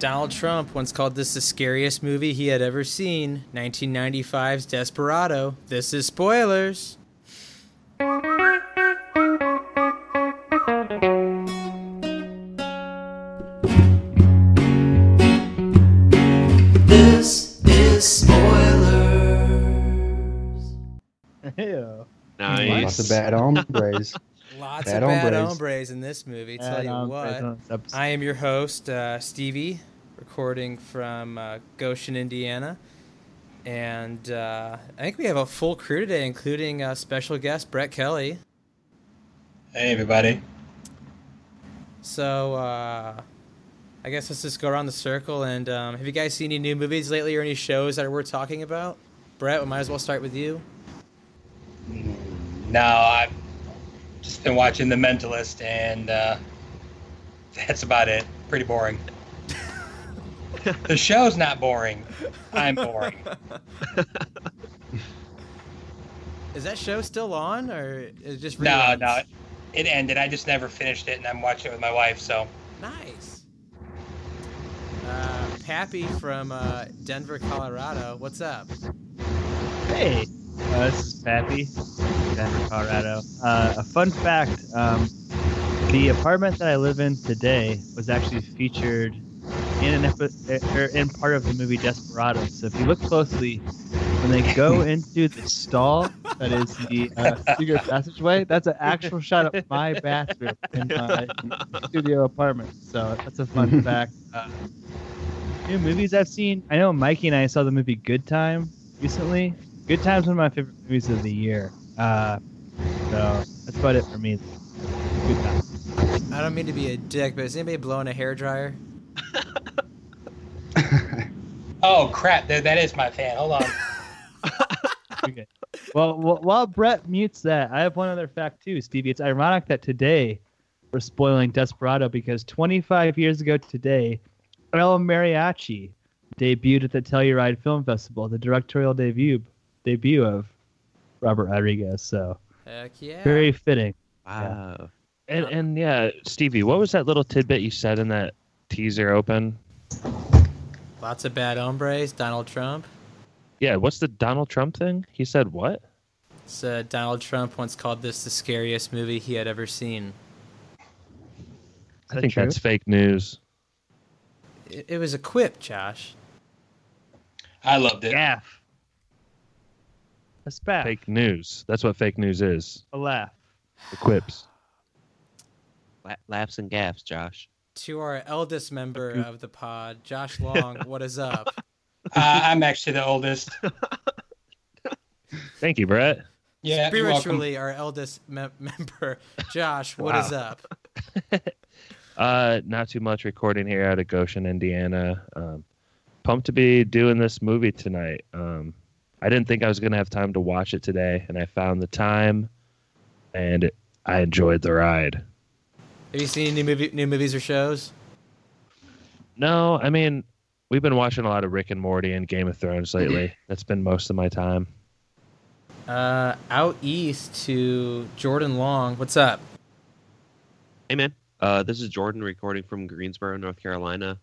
Donald Trump once called this the scariest movie he had ever seen 1995's Desperado. This is spoilers. This is spoilers. Ew. Nice. Lots of bad hombres. Lots Bad of bad hombres. hombres in this movie. Tell you what. on this episode. I am your host, uh, Stevie, recording from uh, Goshen, Indiana. And uh, I think we have a full crew today, including uh, special guest Brett Kelly. Hey, everybody. So uh, I guess let's just go around the circle. And um, have you guys seen any new movies lately or any shows that we're worth talking about? Brett, we might as well start with you. No, I've just been watching The Mentalist, and uh, that's about it. Pretty boring. the show's not boring. I'm boring. Is that show still on, or is it just No, reruns? no, it ended. I just never finished it, and I'm watching it with my wife. So, Nice. Uh, Pappy from uh, Denver, Colorado. What's up? Hey, uh, this is Pappy, Denver, Colorado. Uh, a fun fact: um, the apartment that I live in today was actually featured in an epi- er, in part of the movie Desperado. So if you look closely, when they go into the stall that is the uh, secret passageway, that's an actual shot of my bathroom in my studio apartment. So that's a fun fact. Uh, new movies I've seen. I know Mikey and I saw the movie Good Time recently. Good Time's one of my favorite movies of the year. Uh, so that's about it for me. Good Time. I don't mean to be a dick, but is anybody blowing a hair dryer? oh crap, that, that is my fan. Hold on. Okay. Well, wh- while Brett mutes that, I have one other fact too, Stevie. It's ironic that today we're spoiling Desperado because 25 years ago today, El Mariachi debuted at the Telluride Film Festival, the directorial debut debut of Robert Rodriguez. So Heck yeah. very fitting. Wow. And and yeah, Stevie, what was that little tidbit you said in that teaser open? Lots of bad hombres. Donald Trump. Yeah, what's the Donald Trump thing? He said what? Said Donald Trump once called this the scariest movie he had ever seen. I that think true? that's fake news. It, it was a quip, Josh. I loved it. Gaff. A spaff. Fake news. That's what fake news is. A laugh. The quips. La- laughs and gaffs, Josh. To our eldest member of the pod, Josh Long, what is up? Uh, I'm actually the oldest. Thank you, Brett. Yeah. Spiritually, our eldest mem- member, Josh, what is Wow. up? Uh, not too much recording here out of Goshen, Indiana. Um, pumped to be doing this movie tonight. Um, I didn't think I was gonna have time to watch it today, and I found the time, and I enjoyed the ride. Have you seen any new, movie, new movies or shows? No, I mean, we've been watching a lot of Rick and Morty and Game of Thrones lately. That's been most of my time. Uh, out east to Jordan Long. What's up? Hey, man. Uh, this is Jordan recording from Greensboro, North Carolina.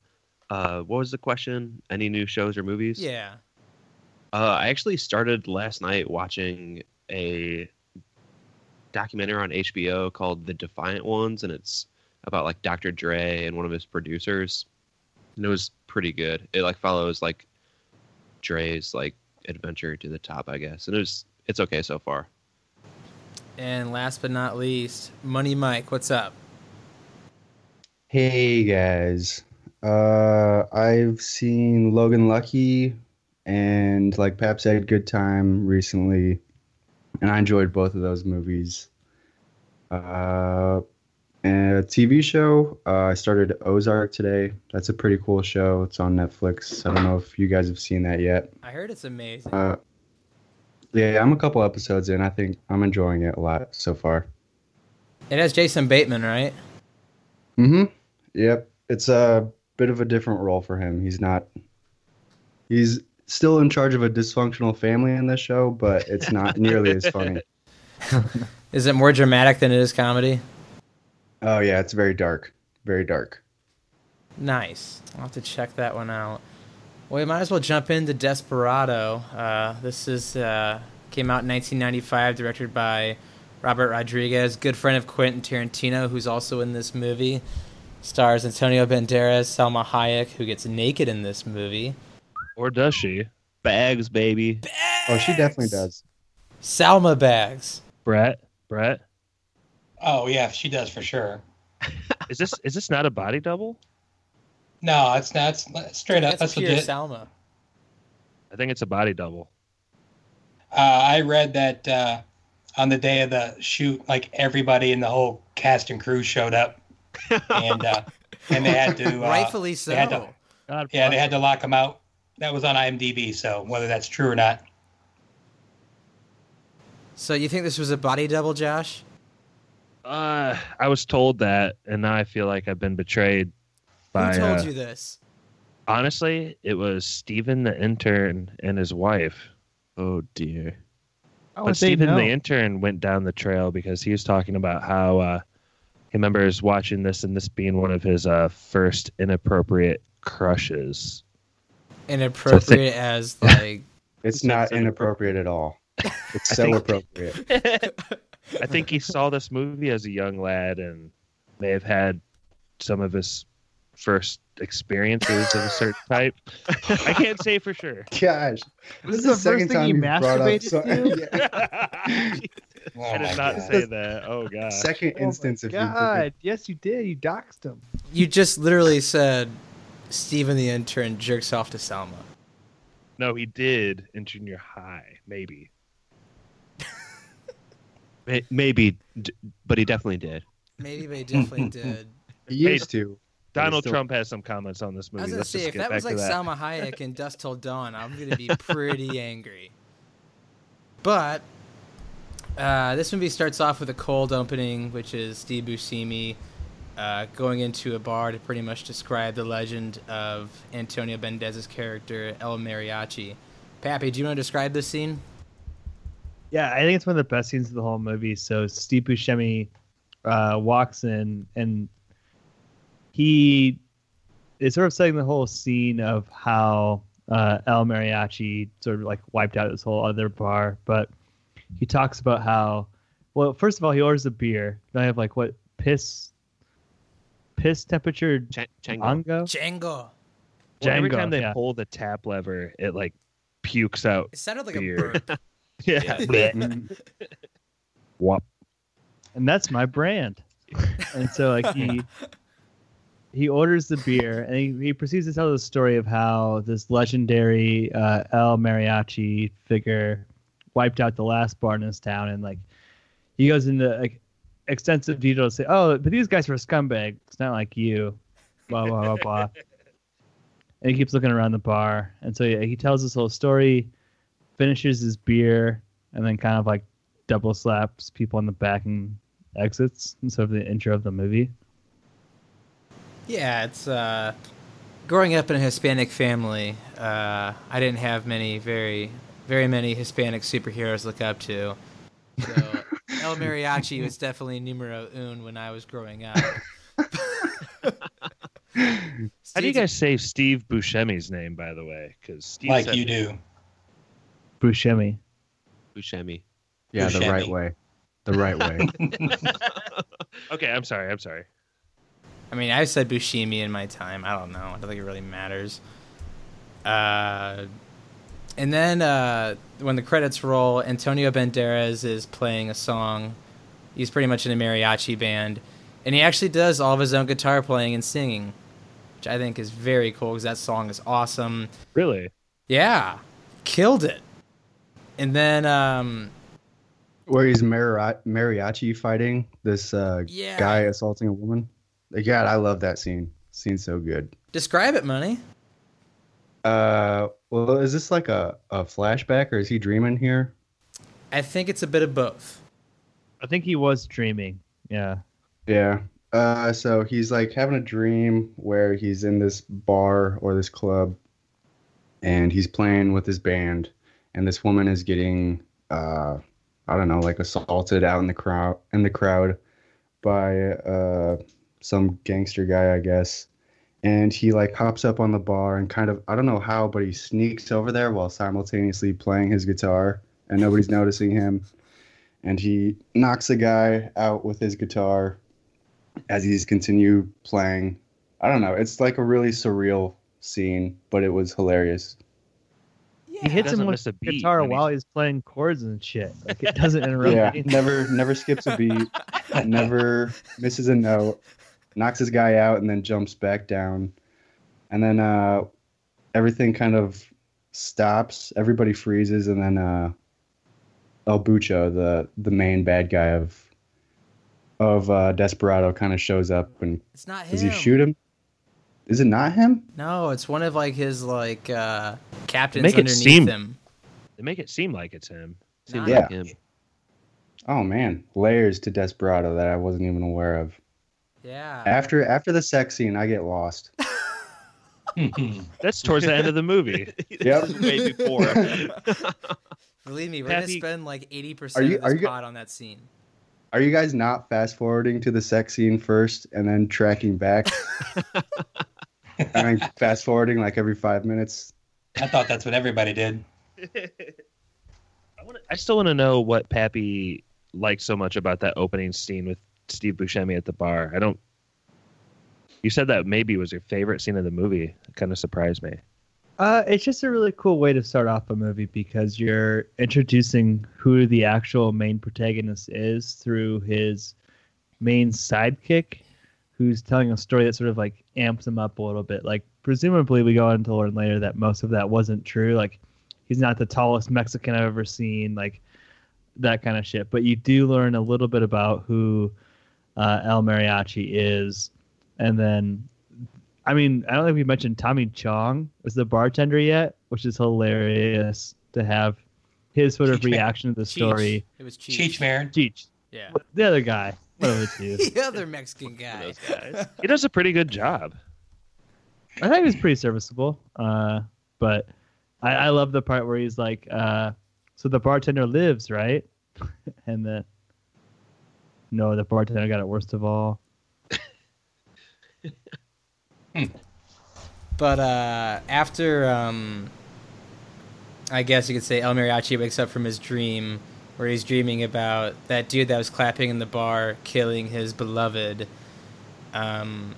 Uh, what was the question? Any new shows or movies? Yeah. Uh, I actually started last night watching a documentary on HBO called The Defiant Ones, and it's about like Dr. Dre and one of his producers. And it was pretty good. It like follows like Dre's like adventure to the top, I guess. And it was it's okay so far. And last but not least, Money Mike. What's up? Hey guys, uh, I've seen Logan Lucky and like Pap said, Good Time recently, and I enjoyed both of those movies. Uh, and a TV show, uh, I started Ozark today. That's a pretty cool show. It's on Netflix. I don't know if you guys have seen that yet. I heard it's amazing. Uh, yeah, I'm a couple episodes in. I think I'm enjoying it a lot so far. it has Jason Bateman, right? Mm-hmm. Yep. It's a bit of a different role for him. He's not. He's still in charge of a dysfunctional family in this show, but it's not nearly as funny. Is it more dramatic than it is comedy? Oh yeah, it's very dark. Very dark. Nice. I'll have to check that one out. Well, we might as well jump into Desperado. Uh, this is uh, came out in 1995, directed by Robert Rodriguez, good friend of Quentin Tarantino, who's also in this movie. Stars Antonio Banderas, Salma Hayek, who gets naked in this movie. Or does she? Bags, baby. Bags! Oh, she definitely does. Salma Bags. Brett? Brett? Oh yeah, she does for sure. Is this is this not a body double? No, it's not. It's straight up. That's That's, pure legit. Salma. I think it's a body double. Uh, I read that uh, on the day of the shoot, like everybody in the whole cast and crew showed up, and uh, and they had to uh, Rightfully so. they had to- God yeah, they had to lock him out. That was on IMDb, so whether that's true or not, So you think this was a body double, Josh? Uh, I was told that, and now I feel like I've been betrayed. By, Who told uh, you this? Honestly, it was Stephen the intern and his wife. Oh dear. How but would they Steven know? the intern went down the trail because he was talking about how uh, he remembers watching this and this being one of his uh, first inappropriate crushes. Inappropriate as like It's not inappropriate at all. It's so think- appropriate. I think he saw this movie as a young lad and may have had some of his first experiences of a certain type. I can't say for sure. Gosh, This is is the first thing you you've masturbated so- to? Yeah. oh I did oh not God. say that. Oh god. Second Oh my instance of you. God, yes, you did. You doxed him. you just literally said Steven the intern jerks off to Salma. No, he did in junior high, maybe. Maybe, but he definitely did. Maybe they definitely did. He used to. Donald still- Trump has some comments on this movie. I was gonna Let's say if that was like to that. Salma Hayek in Dusk Till Dawn, I'm gonna be pretty angry. But uh, this movie starts off with a cold opening, which is Steve Buscemi uh, going into a bar to pretty much describe the legend of Antonio Banderas' character El Mariachi. Pappy, do you want to describe this scene? Yeah, I think it's one of the best scenes of the whole movie. So Steve Buscemi uh, walks in and he is sort of setting the whole scene of how uh, El Mariachi sort of like wiped out this whole other bar. But he talks about how, well, first of all, he orders a beer. Then I have like what piss, piss temperature Ch- Chango. Django. Django. Well, every Django, time they yeah. pull the tap lever, it like pukes out. It sounded like Beer. a burp. Yeah. Mm, Wop. and that's my brand. And so like he he orders the beer and he, he proceeds to tell the story of how this legendary uh, El Mariachi figure wiped out the last bar in his town and like he goes into like extensive detail to say, oh, but these guys were scumbags. It's not like you. Blah blah blah blah. and he keeps looking around the bar, and so yeah, he tells this whole story, finishes his beer, and then kind of like double slaps people in the back and exits. And of the intro of the movie. Yeah, it's uh, growing up in a Hispanic family. Uh, I didn't have many very very many Hispanic superheroes look up to. So El Mariachi was definitely numero un when I was growing up. How do you guys say Steve Buscemi's name, by the way? Because like said- you do. Buscemi. Buscemi. Yeah, the right way. The right way. Okay, I'm sorry. I'm sorry. I mean, I've said Bushimi in my time. I don't know. I don't think it really matters. Uh, and then uh, when the credits roll, Antonio Banderas is playing a song. He's pretty much in a mariachi band, and he actually does all of his own guitar playing and singing, which I think is very cool because that song is awesome. Really? Yeah, killed it. And then, um, Where he's mari- mariachi fighting this uh, yeah, guy assaulting a woman. Like, God, I love that scene. Scene's so good. describe it, money. Uh, well, is this like a, a flashback or is he dreaming here? I think it's a bit of both. I think he was dreaming. Yeah. Yeah. Uh, so he's like having a dream where he's in this bar or this club, and he's playing with his band, and this woman is getting, uh, I don't know, like assaulted out in the crowd in the crowd by uh some gangster guy, I guess, and he like hops up on the bar and kind of I don't know how, but he sneaks over there while simultaneously playing his guitar, and nobody's noticing him. And he knocks a guy out with his guitar as he's continue playing. I don't know. It's like a really surreal scene, but it was hilarious. He hits doesn't him with a beat guitar when while he's playing chords and shit. Like it doesn't interrupt. Yeah, never never skips a beat, never misses a note, knocks his guy out, and then jumps back down, and then uh, everything kind of stops. Everybody freezes, and then uh, El Bucho, the the main bad guy of of uh, Desperado, kind of shows up and It's not him. does he shoot him? Is it not him? No, it's one of like his like uh captains Make it underneath seem- him. They make it seem like it's him. Seems Nah. like Yeah. him. Oh man, layers to Desperado that I wasn't even aware of. Yeah. After after the sex scene, I get lost. That's towards the end of the movie. Yep. This is way before. Believe me, we're Pappy- gonna spend like eighty Are percent you- of are this you- pod on that scene. Are you guys not fast forwarding to the sex scene first and then tracking back? and then fast forwarding like every five minutes. I thought that's what everybody did. I, wanna, I still want to know what Pappy liked so much about that opening scene with Steve Buscemi at the bar. I don't. You said that maybe was your favorite scene of the movie. It kind of surprised me. Uh, it's just a really cool way to start off a movie because you're introducing who the actual main protagonist is through his main sidekick, who's telling a story that sort of like amps him up a little bit. Like, presumably, we go on to learn later that most of that wasn't true. Like, he's not the tallest Mexican I've ever seen, like that kind of shit. But you do learn a little bit about who uh, El Mariachi is, and then I mean, I don't think we mentioned Tommy Chong was the bartender yet, which is hilarious to have his sort of Cheech Marin. reaction to the Cheech. story. It was Cheech. Cheech Marin. Cheech, Yeah. the other guy, one of the two. the other Mexican guy. He does a pretty good job. I think he was pretty serviceable. Uh, but I, I love the part where he's like, uh, "So the bartender lives, right?" and the no, the bartender got it worst of all. But uh, after, um, I guess you could say El Mariachi wakes up from his dream, where he's dreaming about that dude that was clapping in the bar killing his beloved. Um,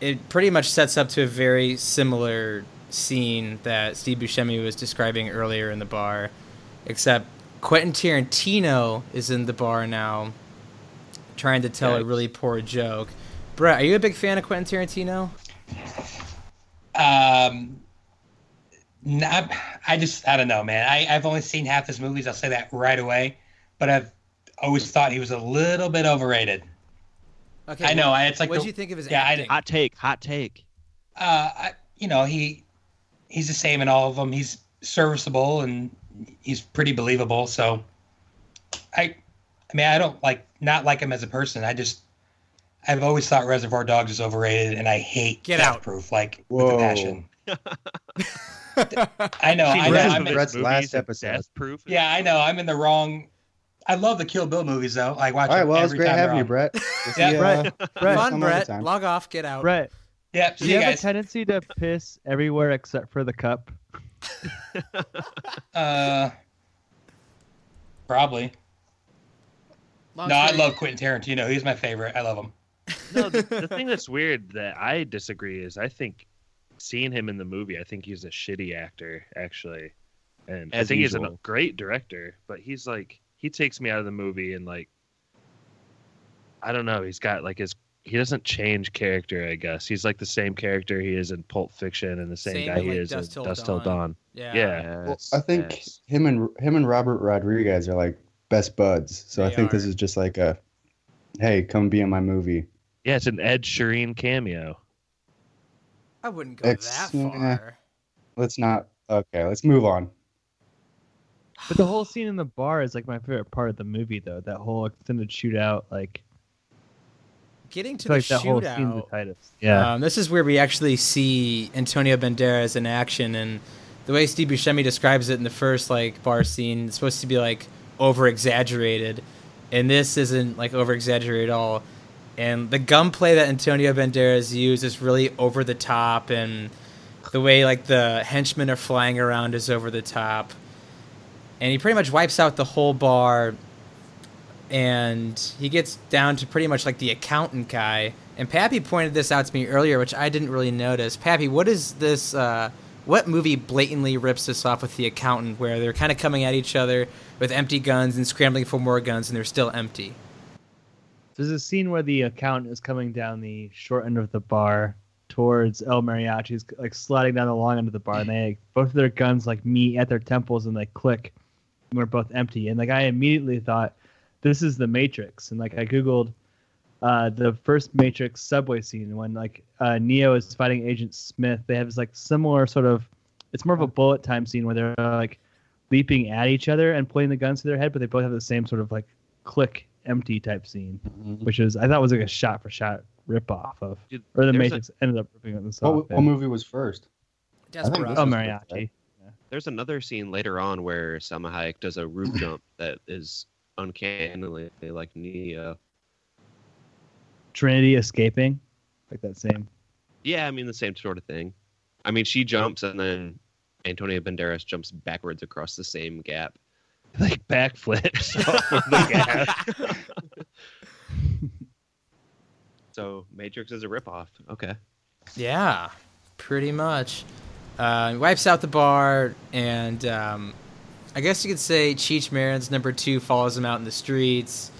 it pretty much sets up to a very similar scene that Steve Buscemi was describing earlier in the bar, except Quentin Tarantino is in the bar now, trying to tell a really poor joke. Brett, are you a big fan of Quentin Tarantino? Um, not, I just, I don't know, man. I, I've only seen half his movies. I'll say that right away. But I've always thought he was a little bit overrated. Okay, I know. I, it's like, what the- did you think of his yeah, I- Hot take. Hot take. uh, I, you know, he, he's the same in all of them. He's serviceable and he's pretty believable. So, I, I mean, I don't like not like him as a person. I just, I've always thought Reservoir Dogs is overrated, and I hate Get Death out. Proof like with Whoa. a passion. I know. Seen I know. Brett's- I'm in, Brett's last episode. Death Proof. yeah, I know. I'm in the wrong. I love the Kill Bill movies though. I watch. All right, them well, it's great having you. Brett. We'll see, Yeah, uh, Brett, Brett, Fun, Brett. Log off. Get out. Brett, Yeah. do you you have a tendency to piss everywhere except for the cup? Uh, probably. Long No, I love Quentin Tarantino. He's my favorite. I love him. No, the, the thing that's weird that I disagree is I think seeing him in the movie, I think he's a shitty actor actually, and I As think he's a great director. But he's like he takes me out of the movie and like I don't know. He's got like his he doesn't change character. I guess he's like the same character he is in Pulp Fiction and the same, Same guy he like, is Dusk in Till Dusk Till Dawn. Dawn. Yeah. Yeah. Well, I think yes. him and him and Robert Rodriguez are like best buds. So I They think this is just like a, hey, come be in my movie. Yeah, it's an Ed Sheeran cameo. I wouldn't go It's- that yeah. far. Let's not. Okay, let's move on. But the whole scene in the bar is like my favorite part of the movie, though. That whole extended shootout, like, Getting to the like that whole scene's the shootout. Yeah, Um, this is where we actually see Antonio Banderas in action, and the way Steve Buscemi describes it in the first like bar scene, it's supposed to be like over exaggerated, and this isn't like over exaggerated at all. and the gunplay that Antonio Banderas used is really over the top, and the way like the henchmen are flying around is over the top, and he pretty much wipes out the whole bar, and he gets down to pretty much like the accountant guy. And Pappy pointed this out to me earlier, which I didn't really notice. Pappy, what is this? Uh, what movie blatantly rips this off with the accountant, where they're kind of coming at each other with empty guns and scrambling for more guns, and they're still empty? There's a scene where the accountant is coming down the short end of the bar towards El Mariachi's, like sliding down the long end of the bar, and they both of their guns like meet at their temples and they click. And we're both empty, and like I immediately thought, this is the Matrix, and like I googled uh, the first Matrix subway scene when like uh, Neo is fighting Agent Smith. They have this like similar sort of, it's more of a bullet time scene where they're uh, like leaping at each other and pointing the guns to their head, but they both have the same sort of like click empty type scene, which is I thought was like a shot for shot rip off of, Dude, or the there's a- Matrix ended up ripping this What, off. what movie was first? I think Desperado. this Oh, was Mariachi. There's another scene later on where Salma Hayek does a roof jump that is uncannily like Neo. Trinity escaping, like that same. Yeah, I mean the same sort of thing. I mean she jumps and then Antonio Banderas jumps backwards across the same gap. Like backflips. off of the gas. So Matrix is a ripoff. Okay. Yeah, pretty much. Uh, wipes out the bar, and um, I guess you could say Cheech Marin's number two follows him out in the streets,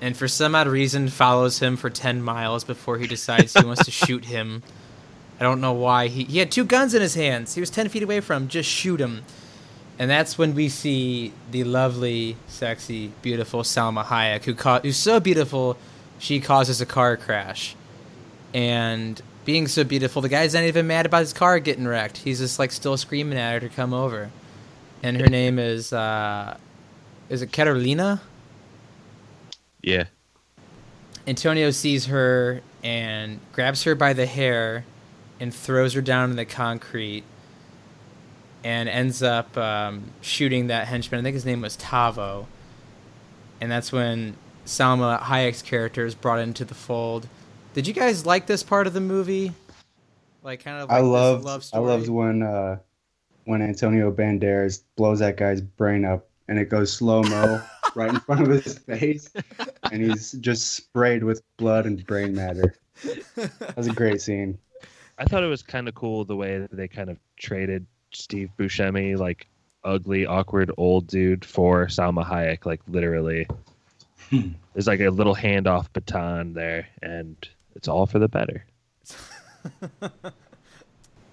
and for some odd reason follows him for ten miles before he decides he wants to shoot him. I don't know why. He he had two guns in his hands. He was ten feet away from him. Just shoot him. And that's when we see the lovely, sexy, beautiful Salma Hayek, who ca- who's so beautiful, she causes a car crash. And being so beautiful, the guy's not even mad about his car getting wrecked. He's just like still screaming at her to come over. And her name is uh is it Carolina? Yeah. Antonio sees her and grabs her by the hair and throws her down in the concrete and ends up um, shooting that henchman. I think his name was Tavo. And that's when Salma Hayek's character is brought into the fold. Did you guys like this part of the movie? Like kind of like I this loved love I loved when uh when Antonio Banderas blows that guy's brain up and it goes slow mo right in front of his face and he's just sprayed with blood and brain matter. That was a great scene. I thought it was kind of cool the way that they kind of traded Steve Buscemi, like ugly, awkward old dude, for Salma Hayek. Like literally, Hmm. there's like a little handoff baton there, and it's all for the better.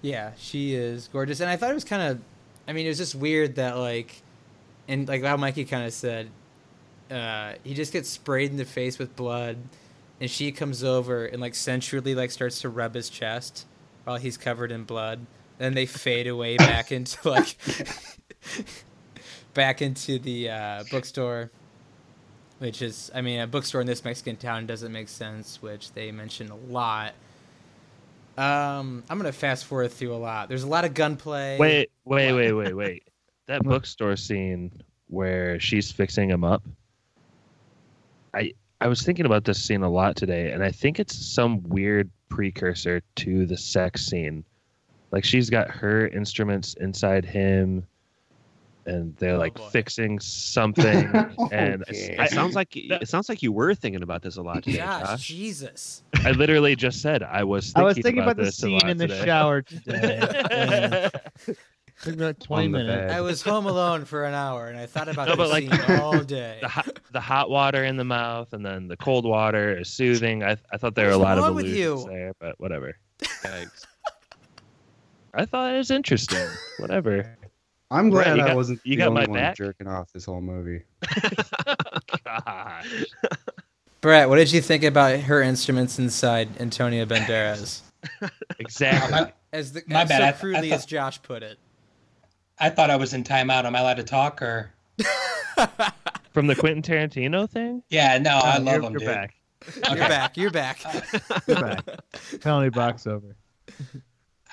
Yeah, she is gorgeous, and I thought it was kind of, I mean, it was just weird that like, and like how Mikey kind of said, uh, he just gets sprayed in the face with blood, and she comes over and like sensually like starts to rub his chest while he's covered in blood. Then they fade away back into like, back into the uh, bookstore, which is, I mean, a bookstore in this Mexican town doesn't make sense, which they mention a lot. Um, I'm gonna fast forward through a lot. There's a lot of gunplay. Wait, wait, wait, wait, wait. That bookstore scene where she's fixing him up. I I was thinking about this scene a lot today, and I think it's some weird precursor to the sex scene. Like she's got her instruments inside him, and they're Oh, like boy. fixing something. Oh, and Okay. It sounds like it sounds like you were thinking about this a lot today, Gosh, Josh. Jesus. I literally just said I was. I Thinking was thinking about, the this scene in the today. shower today. Yeah. Took me like 20 minutes. bed. I was home alone for an hour and I thought about No, this like, scene all day. the hot, the hot water in the mouth and then the cold water is soothing. I, I thought there were a lot of wrong with illusions you? there, but whatever. Yikes. I thought it was interesting. whatever. I'm glad Brett, you I got- wasn't you the got only my one back? jerking off this whole movie. Gosh. Brett, what did you think about her instruments inside Antonio Banderas? Exactly. My, As the My as bad, I- so crudely I as Josh put it. I thought I was in timeout. Am I allowed to talk or? From the Quentin Tarantino thing? Yeah, no, I love you're, them, you're dude. back. You're back. You're back. You're back. Penalty box over.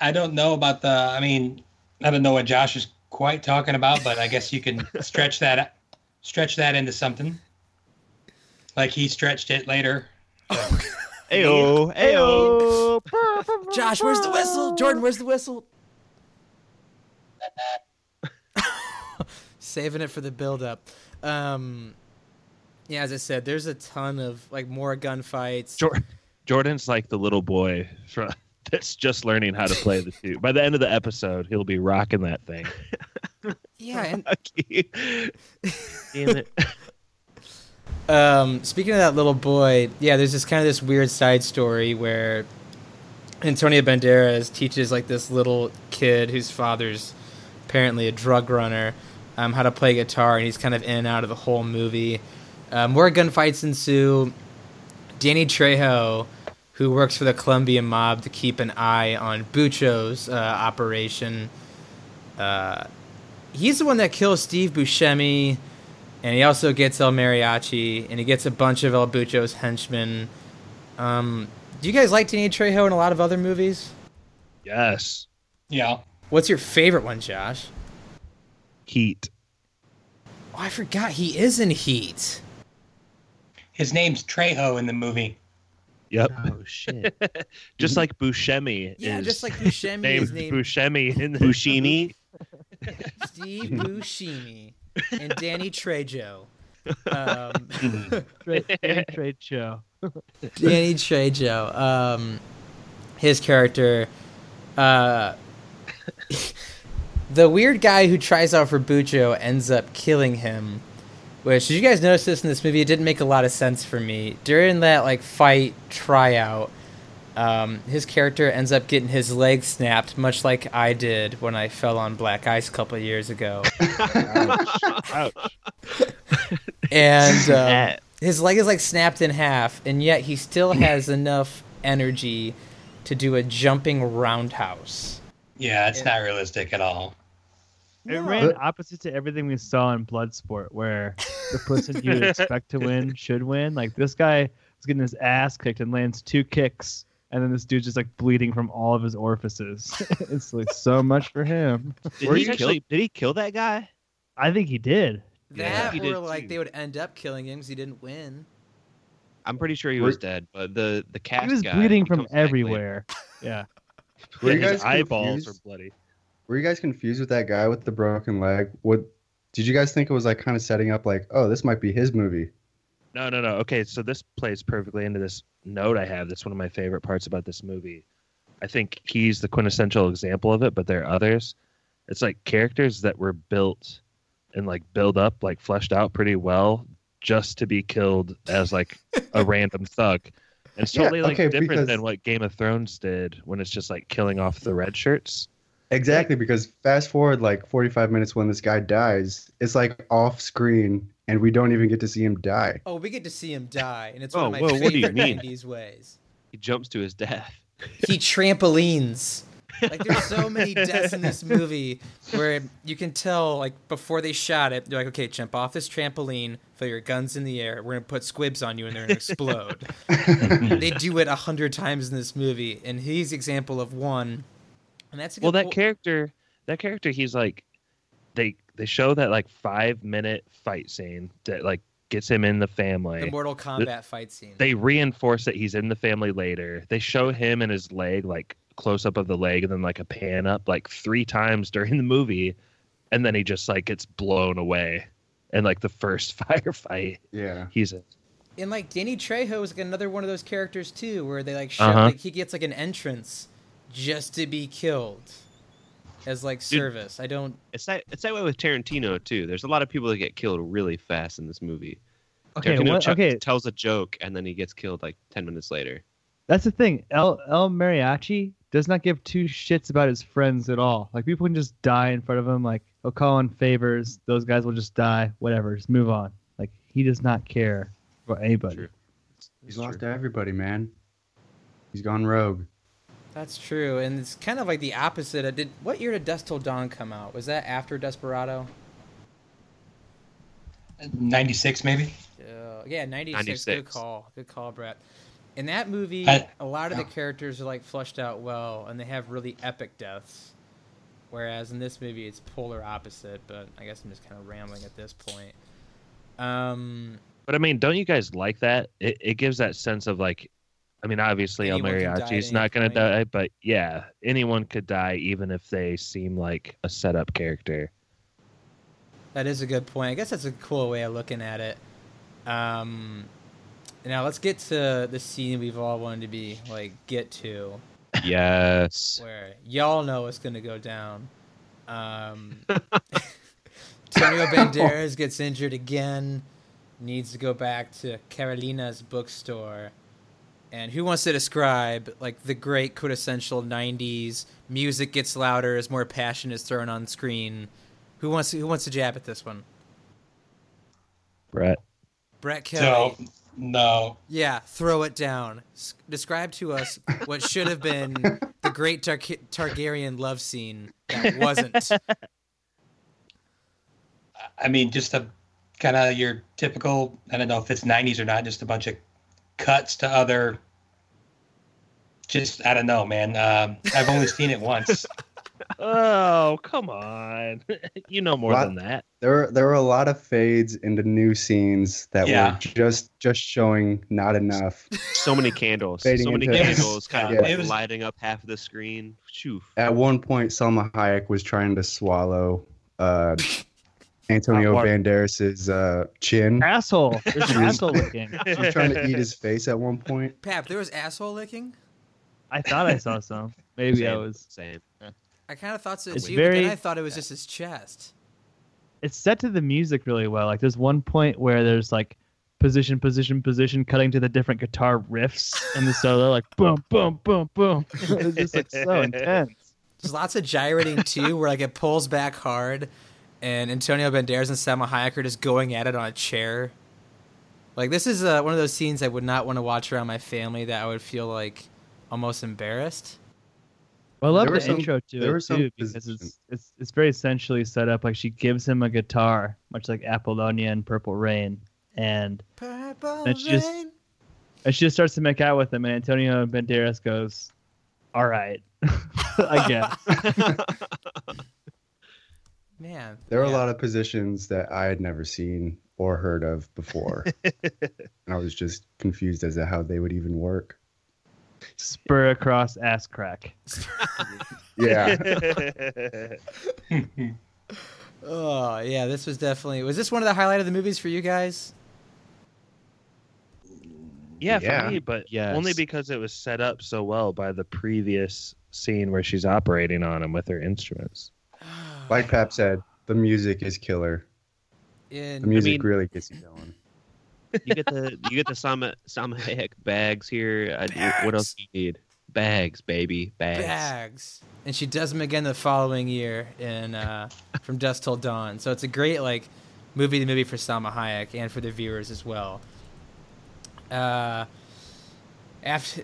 I don't know about the. I mean, I don't know what Josh is quite talking about, but I guess you can stretch that stretch that into something. Like he stretched it later. So, Ayo, ayo. Josh, where's the whistle? Jordan, where's the whistle? Saving it for the build-up. Um, yeah, as I said, there's a ton of like more gunfights. Jor- Jordan's like the little boy from, that's just learning how to play the suit. By the end of the episode, he'll be rocking that thing. yeah, and Damn it. Um, speaking of that little boy, yeah, there's this kind of this weird side story where Antonio Banderas teaches like this little kid whose father's apparently a drug runner um, how to play guitar, and he's kind of in and out of the whole movie. Uh, more gunfights ensue. Danny Trejo, who works for the Colombian mob to keep an eye on Bucho's uh, operation, uh, he's the one that kills Steve Buscemi and he also gets El Mariachi, and he gets a bunch of El Bucho's henchmen. Um, do you guys like Danny Trejo in a lot of other movies? Yes. Yeah. What's your favorite one, Josh? Heat. Oh, I forgot he is in Heat. His name's Trejo in the movie. Yep. Oh shit. Just like Buscemi Yeah, is just like Buscemi named is named Buscemi in the Bushini. Steve Buscemi and Danny Trejo. Um, Trade, trade. Danny Trejo. Um, his character, uh, the weird guy who tries out for Bucho ends up killing him. Which, did you guys notice this in this movie? It didn't make a lot of sense for me during that like fight tryout. Um, his character ends up getting his leg snapped, much like I did when I fell on black ice a couple of years ago. Ouch. and um, his leg is like snapped in half, and yet he still has enough energy to do a jumping roundhouse. Yeah, it's not realistic at all. It ran opposite to everything we saw in Bloodsport, where the person you expect to win should win. Like this guy is getting his ass kicked and lands two kicks, and then this dude's just like bleeding from all of his orifices. it's like so much for him. Did Were he you actually? Did he kill that guy? I think he did. Yeah, That he or did like too. they would end up killing him because he didn't win. I'm pretty sure he was dead, but the the cast He was guy, bleeding he from comes back later. everywhere. Yeah. Were you His guys eyeballs confused? are bloody. Were you guys confused with that guy with the broken leg? What did you guys think it was like kind of setting up like, oh, this might be his movie? No, no, no. Okay, so this plays perfectly into this note I have. That's one of my favorite parts about this movie. I think he's the quintessential example of it, but there are others. It's like characters that were built and like build up, like fleshed out pretty well, just to be killed as like a random thug. And it's Yeah, totally like okay, different because- than what Game of Thrones did when it's just like killing off the red shirts. Exactly, because fast forward like 45 minutes when this guy dies, it's like off screen and we don't even get to see him die. Oh, we get to see him die, and it's Oh, one of my whoa, what do you favorite mean? 90s ways. He jumps to his death. He trampolines. Like there's so many deaths in this movie where you can tell like before they shot it, they're like, okay, jump off this trampoline, throw your guns in the air, we're gonna put squibs on you and they're gonna explode. they do it a hundred times in this movie, and he's example of one. And that's a well that po- character that character he's like they they show that like five minute fight scene that like gets him in the family the Mortal Kombat fight scene. they reinforce that he's in the family later they show him and his leg like close up of the leg and then like a pan up like three times during the movie and then he just like gets blown away and like the first firefight Yeah. he's in And like Danny Trejo is like another one of those characters too, where they like show Uh-huh. like he gets like an entrance just to be killed as like service. I don't. It's that it's that way with Tarantino too. There's a lot of people that get killed really fast in this movie. Okay, Tarantino what, ch- okay, tells a joke and then he gets killed like ten minutes later. that's the thing. El El Mariachi does not give two shits about his friends at all. Like people can just die in front of him. Like he'll call in favors. Those guys will just die. Whatever. Just move on. Like he does not care about anybody. True. He's lost to everybody, man. He's gone rogue. That's true, and it's kind of like the opposite. I did. What year did Dusk Till Dawn come out? Was that after Desperado? Ninety six maybe. Uh, yeah, 96. Good call. Good call, Brett. In that movie, I- a lot of the characters are like flushed out well, and they have really epic deaths. Whereas in this movie, it's polar opposite. But I guess I'm just kind of rambling at this point. Um, But I mean, don't you guys like that? It, it gives that sense of like I mean, obviously El Anyone can die at Mariachi's not going to die, but yeah, anyone could die even if they seem like a setup character. That is a good point. I guess that's a cool way of looking at it. Um, now let's get to the scene we've all wanted to be like get to, Yes. where y'all know what's gonna go down. Um, Antonio Banderas gets injured again, needs to go back to Carolina's bookstore. And who wants to describe like the great quintessential '90s music gets louder as more passion is thrown on screen? Who wants to, who wants to jab at this one? Brett. Brett Kelly. So no, Yeah, throw it down. S- describe to us what should have been the great Tar- Targaryen love scene that wasn't. I mean just a kind of your typical. I don't know if it's '90s or not. Just a bunch of cuts to other. Just I don't know, man. Um, I've only seen it once. Oh, come on. you know more What? than that. There were there were a lot of fades into new scenes that Yeah. were just just showing not enough. So many candles. So many into- candles kind Yeah. of like was- lighting up half of the screen. Phew. At one point, Salma Hayek was trying to swallow uh, Antonio. Banderas's uh, chin. Asshole. There's an asshole looking. She was trying to eat his face at one point. Pap, there was asshole licking. I thought I saw some. Maybe I was. Same. I kind of thought so It's too, but then I thought it was just his chest. It's set to the music really well. Like there's one point where there's like position, position, position, cutting to the different guitar riffs in the solo, like boom, boom, boom, boom. it's just like so intense. There's lots of gyrating too, where like it pulls back hard, and Antonio Banderas and Salma Hayek are just going at it on a chair. Like this is uh, one of those scenes I would not want to watch around my family. That I would feel like almost embarrassed. Well, I love There were the some- intro to there it too because it's it's it's very essentially set up like she gives him a guitar, much like Apollonia in Purple Rain, and Purple That's just- rain. and she just starts to make out with him, and Antonio Banderas goes, "All right, I guess." Man, There were yeah. a lot of positions that I had never seen or heard of before, and I was just confused as to how they would even work. Spur across ass crack. Yeah, Oh yeah, this was definitely. Was this one of the highlight of the movies for you guys? Yeah, Yeah. for me, but Yes. only because it was set up so well by the previous scene where she's operating on him with her instruments. like Pap said, the music is killer. In The music mean- really gets you going. You get the you get the Sama Sama Hayek bags here. I, what else do you need? Bags, baby, bags. bags. And she does them again the following year in uh, From Dusk Till Dawn. So it's a great like movie to movie for Salma Hayek and for the viewers as well. Uh, after,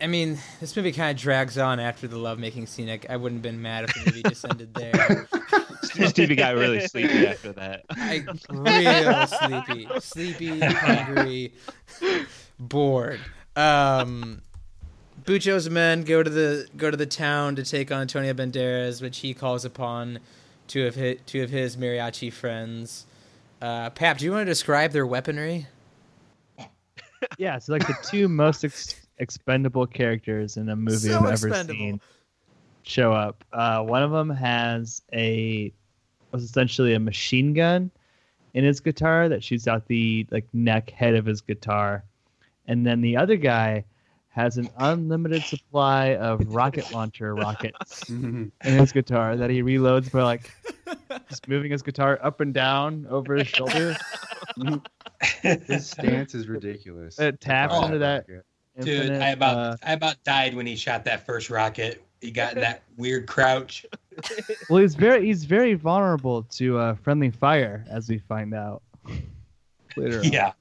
I mean, this movie kind of drags on after the lovemaking scene. I, I wouldn't have been mad if the movie just ended there. Stevie got really sleepy after that. I real sleepy, sleepy, hungry, bored. Um, Bucho's men go to the go to the town to take on Antonio Banderas, which he calls upon two of his two of his mariachi friends. Uh, Pap, do you want to describe their weaponry? Yeah, so like the two most ex- expendable characters in a movie So I've ever expendable. seen show up. Uh, one of them has a was essentially a machine gun in his guitar that shoots out the like neck head of his guitar, and then the other guy has an unlimited supply of rocket launcher rockets in his guitar that he reloads by like just moving his guitar up and down over his shoulder. His stance is ridiculous. It taps Oh. into that Dude, infinite, I about uh, I about died when he shot that first rocket. He got in that weird crouch. Well, he's very he's very vulnerable to uh, friendly fire, as we find out later. on. Yeah.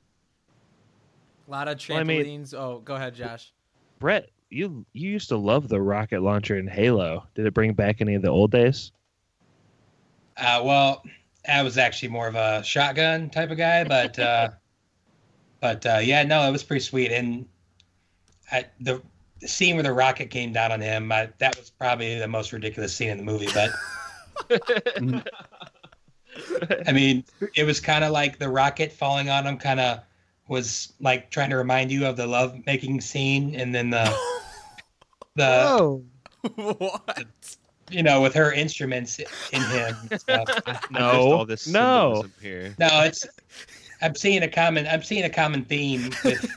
A lot of Well, I mean- trampolines. oh, go ahead, Josh. Brett, you you used to love the rocket launcher in Halo. Did it bring back any of the old days? Uh, well, I was actually more of a shotgun type of guy, but uh, but uh, yeah, no, it was pretty sweet. And I, the, the scene where the rocket came down on him, I, that was probably the most ridiculous scene in the movie. But I mean, it was kind of like the rocket falling on him, kind of was like trying to remind you of the love making scene, and then the the Oh, what? you know with her instruments in him. And stuff. I missed No, all this no. here. No, it's I'm seeing a common I'm seeing a common theme with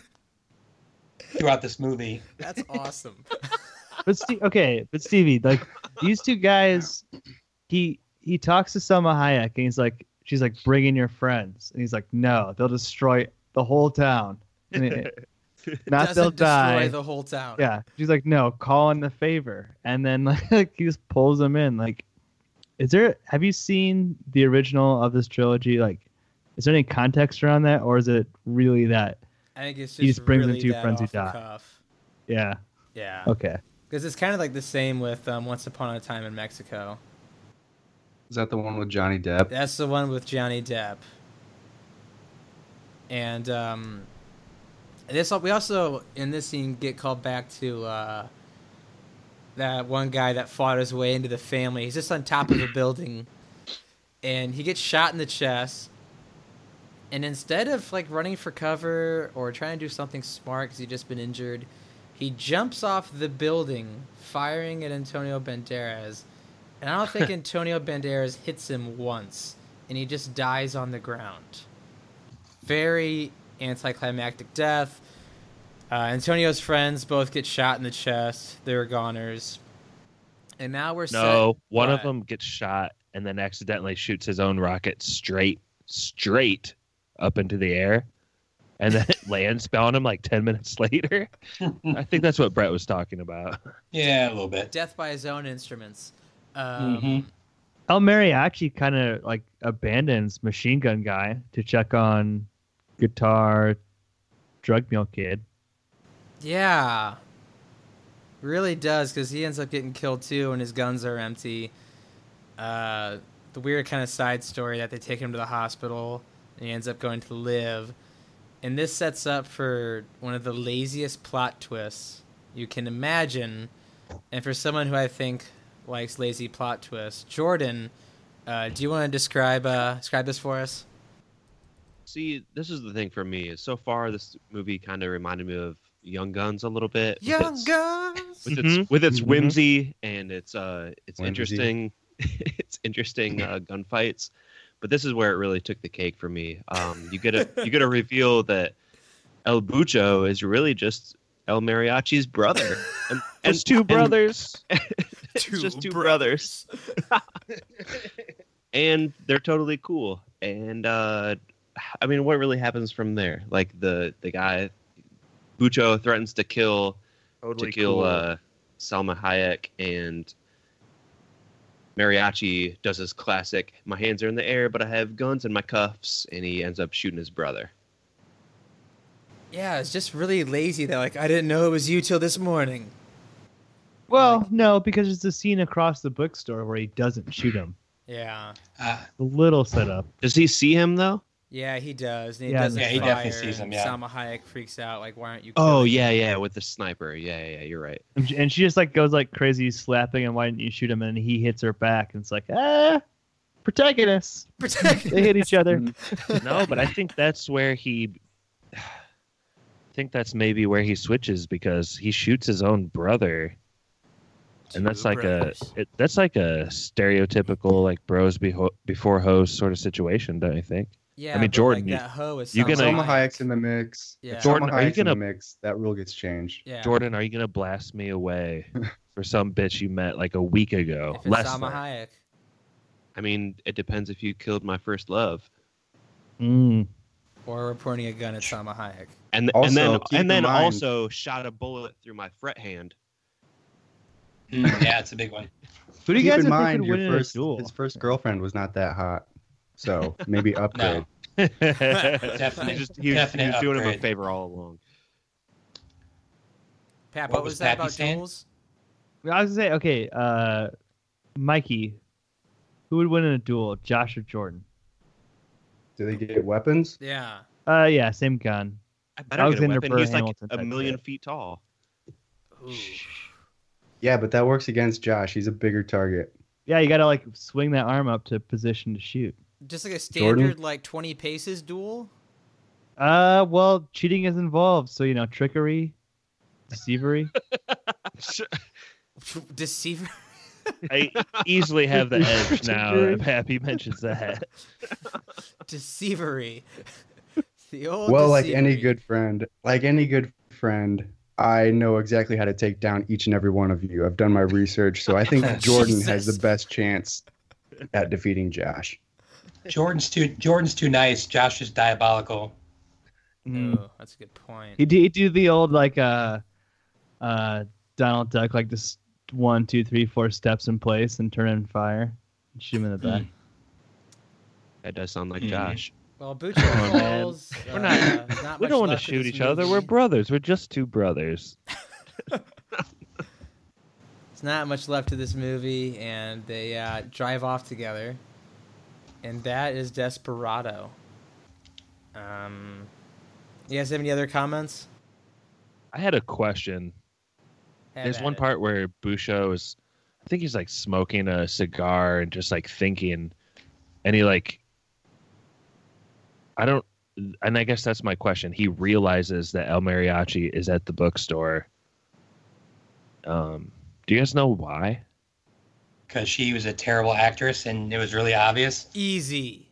throughout this movie. That's awesome. but Steve, okay, but Stevie, like these two guys, he he talks to Salma Hayek and he's like, she's like, bring in your friends, and he's like, no, they'll destroy the whole town. And it- not they'll destroy die. the whole town. Yeah, she's like, no, call in the favor, and then like he just pulls them in. Like, is there? Have you seen the original of this trilogy? Like, is there any context around that, or is it really that? I think it's just He just brings in really two that friends who off the die. cuff. Yeah. Yeah. Okay. Because it's kind of like the same with um, Once Upon a Time in Mexico. Is that the one with Johnny Depp? That's the one with Johnny Depp. And um, this we also in this scene get called back to uh, that one guy that fought his way into the family. He's just on top of a building, and he gets shot in the chest. And instead of like running for cover or trying to do something smart because he'd just been injured, he jumps off the building, firing at Antonio Banderas. And I don't think Antonio Banderas hits him once, and he just dies on the ground. Very anticlimactic death. Uh, Antonio's friends both get shot in the chest. They're goners. And now we're No, set. one of them gets shot and then accidentally shoots his own rocket straight, straight up into the air, and then it lands on him like ten minutes later. I think that's what Brett was talking about. Yeah, a little bit. Death by his own instruments. Um, Mhm. El Mariachi kind of like abandons Machine Gun Guy to check on Guitar Drug Mule Kid. Yeah. Really does, because he ends up getting killed too, and his guns are empty. Uh, the weird kind of side story that they take him to the hospital, and he ends up going to live. And this sets up for one of the laziest plot twists you can imagine. And for someone who I think likes lazy plot twists, Jordan, uh, do you want to describe uh, describe this for us? See, this is the thing for me. Is so far this movie kind of reminded me of Young Guns a little bit. with Young its- Guns. with Mhm. its with its Mhm. whimsy and its uh its Whimsy. interesting it's interesting uh, gunfights. But this is where it really took the cake for me. Um, you get a you get a reveal that El Bucho is really just El Mariachi's brother, and, and Just two and- brothers. it's just two brothers, and they're totally cool. And uh, I mean, what really happens from there? Like the the guy, Bucho threatens to kill Totally to kill cool. uh, Salma Hayek and Mariachi does his classic my hands are in the air but I have guns in my cuffs and he ends up shooting his brother. Yeah, it's just really lazy. That like I didn't know it was you till this morning. Well, no, because it's a scene across the bookstore where he doesn't shoot him. Yeah, Uh, A little setup. Does he see him though? Yeah, he does. And he Yeah, doesn't yeah, he fire, definitely sees him, yeah. Salma Hayek freaks out. Like, why aren't you? Oh yeah, him? yeah, with the sniper. Yeah, yeah, yeah, you're right. And she, and she just like goes like crazy slapping and why didn't you shoot him? And he hits her back and it's like, ah, protagonists. Protect. They hit each other. no, but I think that's where he. I think that's maybe where he switches because he shoots his own brother, and that's like brothers. a it, that's like a stereotypical like bros beho- before hoes sort of situation, don't you think? Yeah, I mean, Jordan, Like, you- that hoe is you Salma gonna- Salma Hayek's in the mix. Yeah. If Jordan, Salma are you gonna- the mix? That rule gets changed. Yeah. Jordan, are you gonna blast me away for some bitch you met like a week ago? If it's Less Salma than. Hayek. I mean, it depends if you killed my first love. Mm. Or we're pointing a gun at Salma Hayek. And Also, and then and then mind- also shot a bullet through my fret hand. mm, yeah, it's a big one. Who do you Keep guys in think mind, your win in a first his first girlfriend was not that hot, so maybe upgrade. Definite, He just he, was- he definite was doing him a favor all along. Pat, What what, was was that Pappy about saying? duels? I was gonna say, okay, uh, Mikey, who would win in a duel, Josh or Jordan? Do they get weapons? Yeah. Uh, yeah, same gun. I better get a Alexander weapon. Burr He's like a million shit. feet tall. Ooh. Yeah, but that works against Josh. He's a bigger target. Yeah, you gotta like swing that arm up to position to shoot. Just like a Jordan? standard like 20 paces duel? Uh, well, cheating is involved, so you know, trickery, deceivery. Deceiver. I easily have the edge now if Happy mentions that. Deceivery. the old Well, like any good friend, like any good friend, I know exactly how to take down each and every one of you. I've done my research, so I think Jordan has the best chance at defeating Josh. Jordan's too Jordan's too nice. Josh is diabolical. Mm. Oh, that's a good point. He do, he do the old like uh, uh, Donald Duck, like this one, two, three, four steps in place and turn in fire, and shoot him in the back. That does sound like Mhm. Josh. Well, Bucci on, man. Falls. We're uh, not- there's not We don't want to shoot this each other. We're brothers. We're just two brothers. It's not much left to this movie, and they uh, drive off together, and that is Desperado. Um, you guys have any other comments? I had a question. Have There's one it. part where Bucho is, I think he's like smoking a cigar and just like thinking, and he like, I don't, and I guess that's my question. He realizes that El Mariachi is at the bookstore. Um, do you guys know why? Because she was a terrible actress and it was really obvious. easy.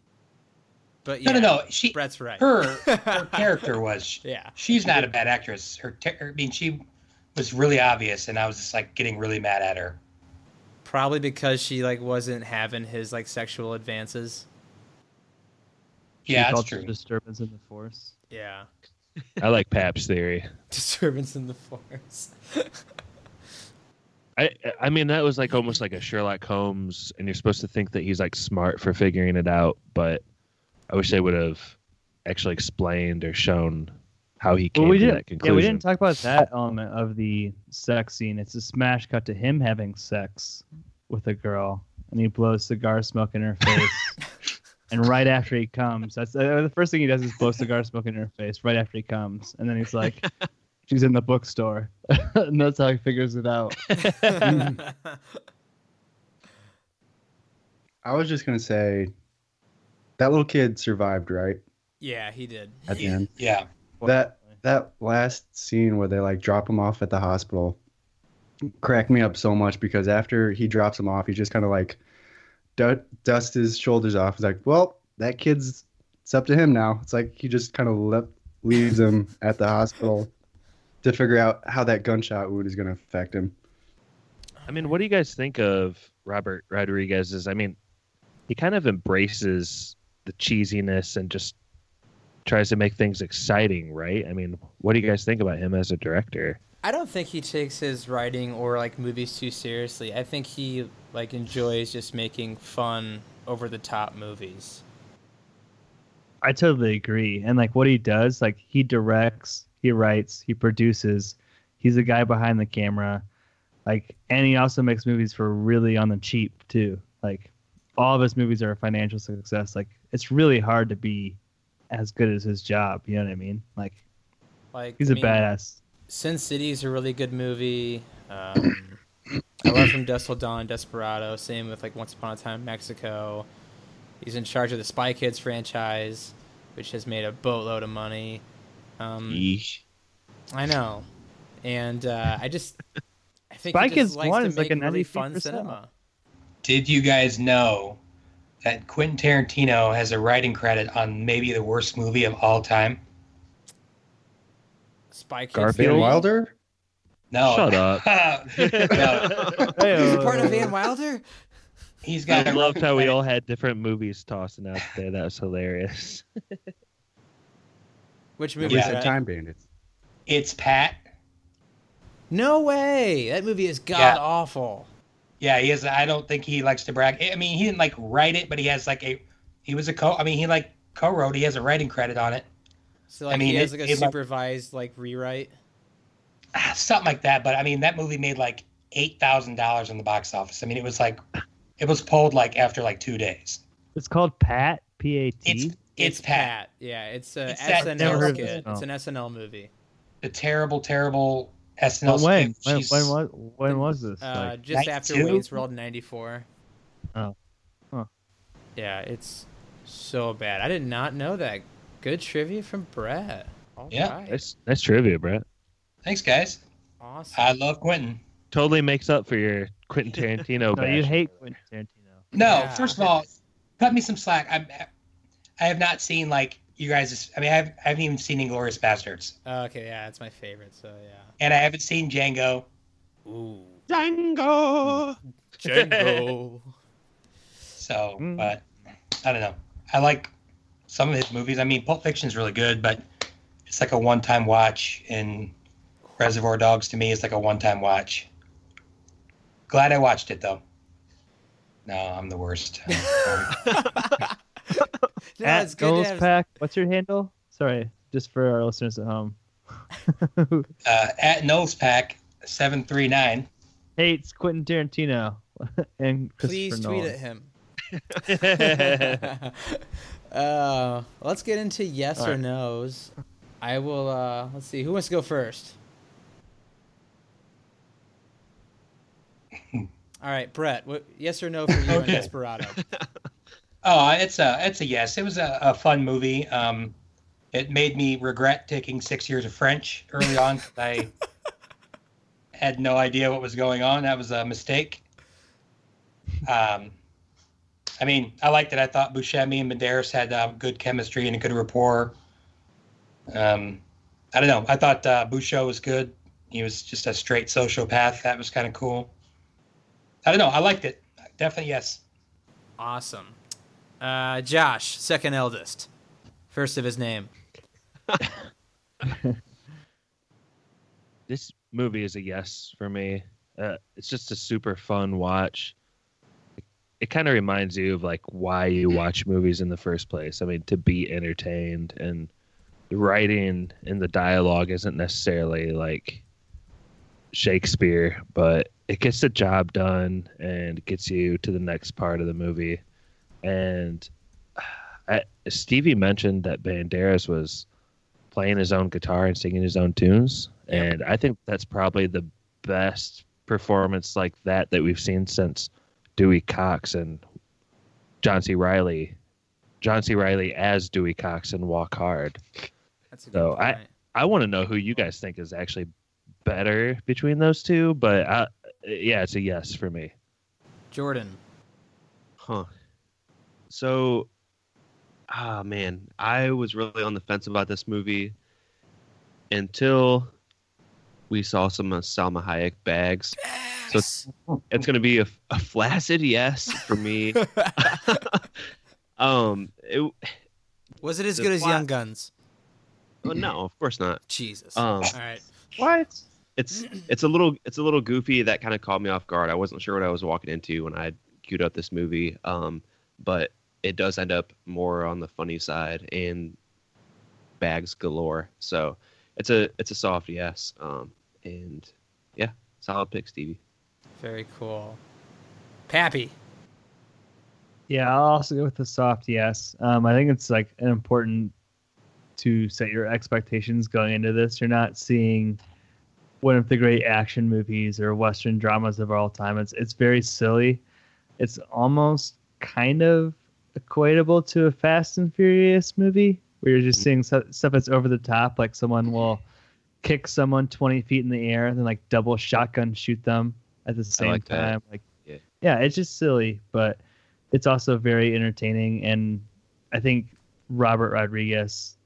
But No, yeah, no, no. no. She, Brett's right. her, her character was. yeah. She's not a bad actress. Her, te- I mean, she was really obvious, and I was just like getting really mad at her. Probably because she like wasn't having his like sexual advances. She Yeah, that's true. Disturbance in the force. Yeah. I like Pap's theory. Disturbance in the force. I I mean that was like almost like a Sherlock Holmes, and you're supposed to think that he's like smart for figuring it out, but I wish they would have actually explained or shown how he came Well, we to didn't. that Yeah, we didn't talk about that element of the sex scene. It's a smash cut to him having sex with a girl, and he blows cigar smoke in her face. and right after he comes, that's uh, the first thing he does is blow cigar smoke in her face right after he comes, and then he's like, "She's in the bookstore," and that's how he figures it out. I was just gonna say, that little kid survived, right? yeah, he did. At the end, Yeah, that that last scene where they like drop him off at the hospital cracked me up so much because after he drops him off, he just kind of like du- dust his shoulders off. He's like, "Well, that kid's it's up to him now." It's like he just kind of le- leaves him at the hospital to figure out how that gunshot wound is going to affect him. I mean, what do you guys think of Robert Rodriguez's? I mean, he kind of embraces the cheesiness and just tries to make things exciting, right? I mean, what do you guys think about him as a director? I don't think he takes his writing or like movies too seriously. I think he like enjoys just making fun over the top movies. I totally agree. And like what he does, like he directs, he writes, he produces. He's the guy behind the camera. Like and he also makes movies for really on the cheap too. Like all of his movies are a financial success. Like it's really hard to be as good as his job, you know what I mean? Like Like he's I a mean, badass. Sin City is a really good movie. Um, I love From Dusk Till Dawn, Desperado. Same with like Once Upon a Time in Mexico. He's in charge of the Spy Kids franchise, which has made a boatload of money. Um, Yeesh. I know, and uh, I just I think Spy he just Kids likes one to is like a really fun cinema. Did you guys know that Quentin Tarantino has a writing credit on maybe the worst movie of all time? Spike Garfield? Van? Wilder? No. Shut up. no. Hey, part of Van Wilder? He's I got a loved how we all had different movies tossing out there. That was hilarious. Which movie? Yeah. the Brett? Time Bandits. It's Pat. No way! That movie is god Yeah. awful. Yeah, he is. I don't think he likes to brag. I mean, he didn't like write it, but he has like a. He was a co. I mean, he like co-wrote. He has a writing credit on it. So like mean, he has it- like a it, like- supervised like rewrite. Ah, Something like that. But I mean, that movie made like eight thousand dollars in the box office. I mean, it was like, it was pulled like after like two days. It's called Pat P A It's T. it's, Pat. Yeah, it's a It's that- SNL Never skit. this. It's an SNL movie. The terrible, terrible SNL. But when? skit. When, when was when was this? Uh, Like, just after 92? Wayne's World '94. Oh. Huh. Yeah, it's so bad. I did not know that Good trivia from Brett. All Yeah. right. Nice, nice trivia, Brett. Thanks, guys. Awesome. I love Quentin. Totally makes up for your Quentin Tarantino. No, you hate Quentin Tarantino. No, Yeah. first of all, cut me some slack. I I have not seen like you guys. I mean, I, have, I haven't even seen Inglourious Basterds, okay, yeah, it's my favorite. So yeah. and I haven't seen Django. Ooh. Django. Django. So, Mm. but I don't know. I like some of his movies. I mean, Pulp Fiction's really good, but it's like a one-time watch. And Reservoir Dogs to me is like a one-time watch. Glad I watched it though. No, I'm the worst. I'm sorry. no, At it's good. to Nose have- Pack, what's your handle? Sorry, just for our listeners at home. uh, at Nose Pack seven three nine. Hates Quentin Tarantino and Please tweet Nolan. at him. uh, let's get into yes All or right. no's. I will. Uh, let's see. Who wants to go first? All right, Brett. What, yes or no for you on Okay. Desperado? Oh, it's a it's a yes. It was a, a fun movie. Um, it made me regret taking six years of French early on. I had no idea what was going on. That was a mistake. Um, I mean, I liked it. I thought Buscemi and Medeiros had uh, good chemistry and a good rapport. Um, I don't know. I thought uh, Bucho was good. He was just a straight sociopath. That was kind of cool. I don't know. I liked it. Definitely yes. awesome. Uh, Josh, second eldest, first of his name. this movie is a yes for me. Uh, it's just a super fun watch. It, it kind of reminds you of like why you watch movies in the first place. I mean, to be entertained, and the writing and the dialogue isn't necessarily like Shakespeare, but it gets the job done and gets you to the next part of the movie. And uh, I, Stevie mentioned that Banderas was playing his own guitar and singing his own tunes. Yep. And I think that's probably the best performance like that that we've seen since Dewey Cox and John C. Reilly. John C. Reilly as Dewey Cox in Walk Hard. That's a So, good I- I want to know who you guys think is actually better between those two, but I, yeah, it's a yes for me. Jordan. Huh. So, ah, man, I was really on the fence about this movie until we saw some of Salma Hayek bags. So it's, it's going to be a, a flaccid yes for me. um, it, Was it as The good as plot- Young Guns? well, no, of course not. Jesus. Um, All right. What? it's it's a little it's a little goofy that kind of caught me off guard. I wasn't sure what I was walking into when I queued up this movie. Um, but it does end up more on the funny side and bags galore. So it's a it's a soft yes. Um, and yeah, solid pick, Stevie. Very cool. Pappy. Yeah, I'll also go with the soft yes. Um, I think it's like an important to set your expectations going into this. You're not seeing one of the great action movies or western dramas of all time. It's it's very silly. It's almost kind of equatable to a Fast and Furious movie where you're just mm. seeing stuff that's over the top, like someone will kick someone 20 feet in the air and then like double shotgun shoot them at the same like that. time. Like Yeah. yeah, it's just silly, but it's also very entertaining and I think Robert Rodriguez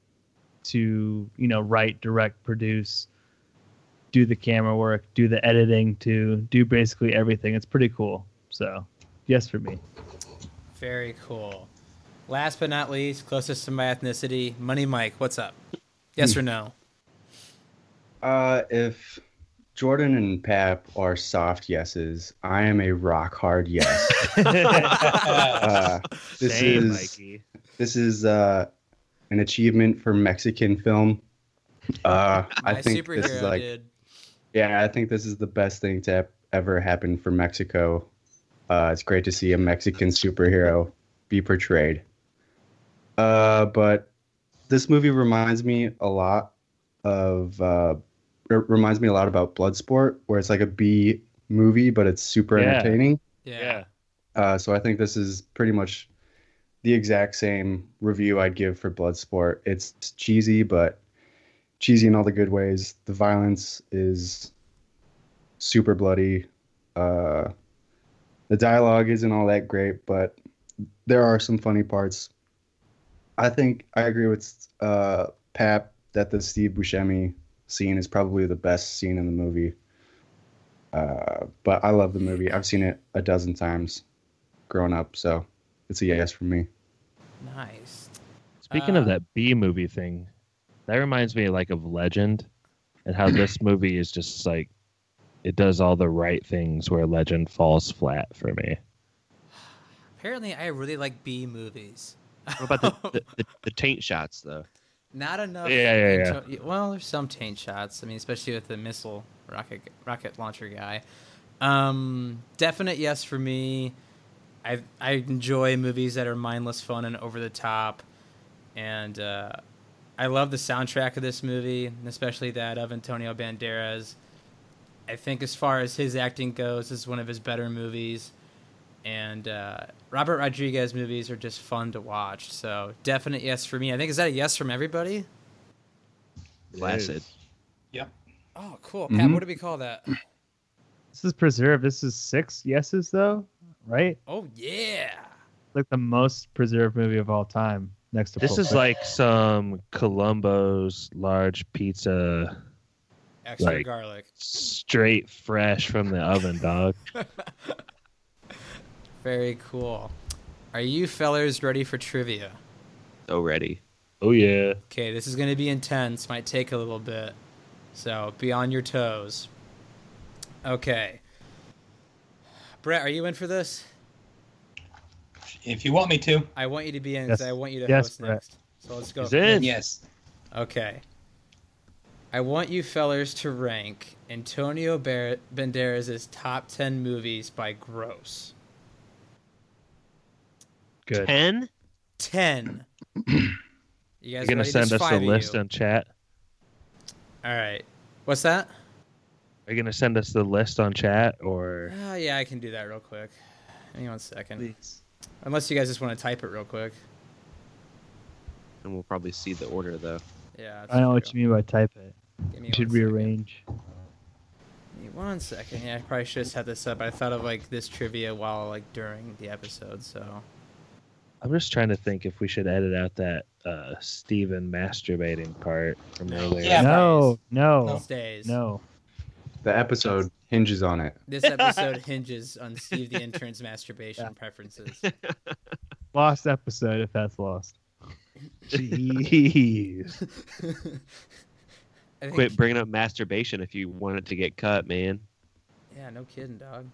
to, you know, write, direct, produce, do the camera work, do the editing to do basically everything. It's pretty cool. So, yes for me. Very cool. Last but not least, closest to my ethnicity, Money Mike. What's up? Yes or no? Uh, if Jordan and Pap are soft yeses, I am a rock hard yes. uh, this Same, is Mikey. this is uh, an achievement for Mexican film. Uh, I think superhero this is like did. yeah, I think this is the best thing to ever happen for Mexico. Uh, it's great to see a Mexican superhero be portrayed. Uh, but this movie reminds me a lot of uh, it reminds me a lot about Bloodsport, where it's like a B movie, but it's super Yeah. entertaining. Yeah. Yeah. Uh, so I think this is pretty much the exact same review I'd give for Bloodsport. It's cheesy, but cheesy in all the good ways. The violence is super bloody. Uh, the dialogue isn't all that great, but there are some funny parts. I think I agree with uh, Pap that the Steve Buscemi scene is probably the best scene in the movie. Uh, but I love the movie. I've seen it a dozen times growing up, so it's a yes for me. Nice. Speaking Uh, of that B movie thing, that reminds me like of Legend and how this movie is just like it does all the right things where Legend falls flat for me. Apparently, I really like B movies. What about the, the, the, the taint shots though? Not enough. Yeah, yeah, yeah. into- Well, there's some taint shots. I mean, especially with the missile rocket rocket launcher guy. Um, definite yes for me. I I enjoy movies that are mindless, fun, and over the top, and uh, I love the soundtrack of this movie, especially that of Antonio Banderas. I think, as far as his acting goes, this is one of his better movies. And uh, Robert Rodriguez movies are just fun to watch. So definite yes for me. I think is that a yes from everybody? Placid. Yep. Oh, cool. Mhm. Pat, what do we call that? This is preserved. This is six yeses though, right? Oh yeah. Like the most preserved movie of all time, next to This Pulp is Fiction. like some Columbo's large pizza, Extra Like- garlic. straight fresh from the oven, dog. Very cool. Are you fellers ready for trivia? So ready. Oh yeah. Okay, this is going to be intense. Might take a little bit. So be on your toes. Okay. Brett, are you in for this? If you want me to, I want you to be in because Yes. I want you to Yes, host Brett. next. So let's go. He's in. yes. Okay. I want you fellers to rank Antonio Bar- Banderas' top 10 movies by gross. good. Ten? 10. You guys You're gonna send us a list you. on chat. All right. What's that? Are you gonna send us the list on chat or? Oh, yeah, I can do that real quick. Hang on one second. Please. Unless you guys just want to type it real quick. And we'll probably see the order though. Yeah. I know what you mean by type it. Give me You should one second. rearrange. Give me one second. Yeah, I probably should have set this up. I thought of like this trivia while like during the episode, so. I'm just trying to think if we should edit out that uh, Steven masturbating part from earlier. Yeah, no, no, It stays. no. The episode hinges on it. This episode hinges on Steve the intern's masturbation preferences. Lost episode if that's lost. Jeez. I think- Quit bringing up masturbation if you want it to get cut, man. Yeah, no kidding, dog.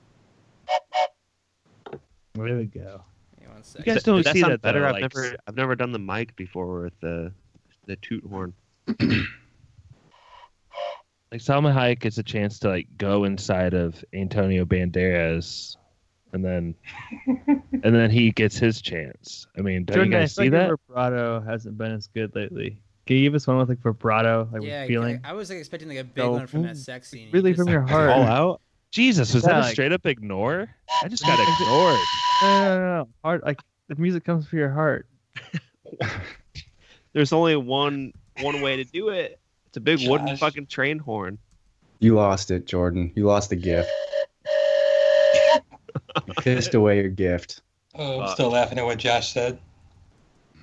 There we go. Hang on one You guys don't that see sound that better. though, I've like, never I've never done the mic before with the the toot horn. like Salma Hayek gets a chance to like go inside of Antonio Banderas, and then and then he gets his chance. I mean, don't Jordan, you guys feel see like that? your vibrato hasn't been as good lately. Can you give us one with like vibrato, like yeah, feeling? I was like expecting like a big No, one from that sex scene. You really just- from your heart. All out. Jesus, was Yeah, that a straight up ignore? I just got ignored. No, no, no, no. Heart, like the music comes from your heart. There's only one one way to do it. It's a big wooden fucking train horn. You lost it, Jordan. You lost the gift. You pissed away your gift. Oh, I'm Fuck. still laughing at what Josh said.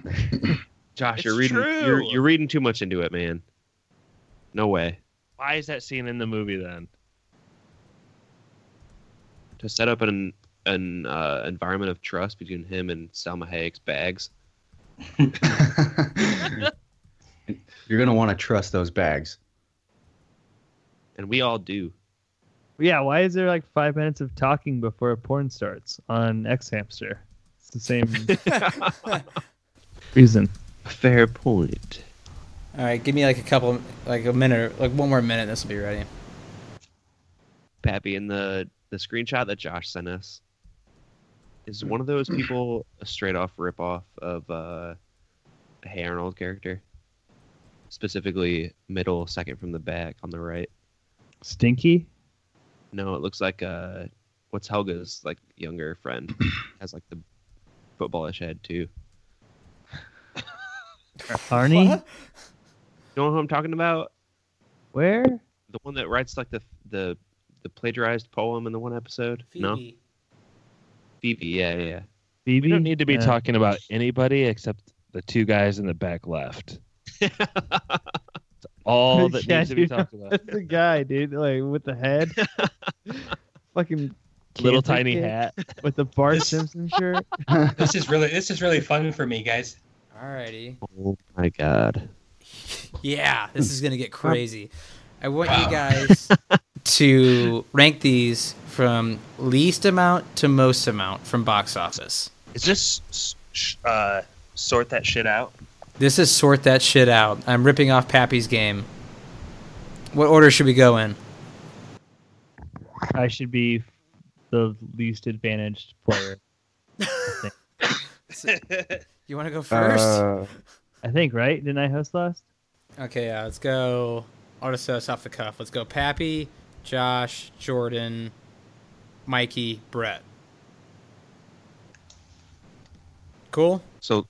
Josh, It's you're reading true. you're you're reading too much into it, man. No way. Why is that scene in the movie then? To set up an an uh, environment of trust between him and Salma Hayek's bags. You're gonna want to trust those bags. And we all do. Yeah, why is there like five minutes of talking before a porn starts on xHamster? It's the same reason. Fair point. All right, give me like a couple, like a minute, like one more minute. This will be ready. Pappy, in the the screenshot that Josh sent us, is one of those people a straight off rip off of uh, a Hey Arnold character? Specifically, middle, second from the back on the right. Stinky? No, it looks like uh, what's Helga's like younger friend has like the footballish head too. Arnie? What? You know who I'm talking about? Where? The one that writes like the the the plagiarized poem in the one episode. No, Phoebe. Phoebe. Yeah, yeah. Phoebe? We don't need to be Uh, talking about anybody except the two guys in the back left. yeah. That's all that Yeah, needs to be dude, talked about. That's the guy, dude. Like with the head. Fucking Little tiny hat. with the Bart Simpson shirt. This is really this is really fun for me, guys. Alrighty. oh my god. Yeah, this is gonna get crazy. I want Wow. you guys to rank these from least amount to most amount from box office. Is this uh, sort that shit out? This is sort that shit out. I'm ripping off Pappy's game. What order should we go in? I should be the least advantaged player. You want to go first? Uh, I think, right? Didn't I host last? okay, uh, let's go. I'll just say this off the cuff. Let's go Pappy, Josh, Jordan, Mikey, Brett. Cool? So,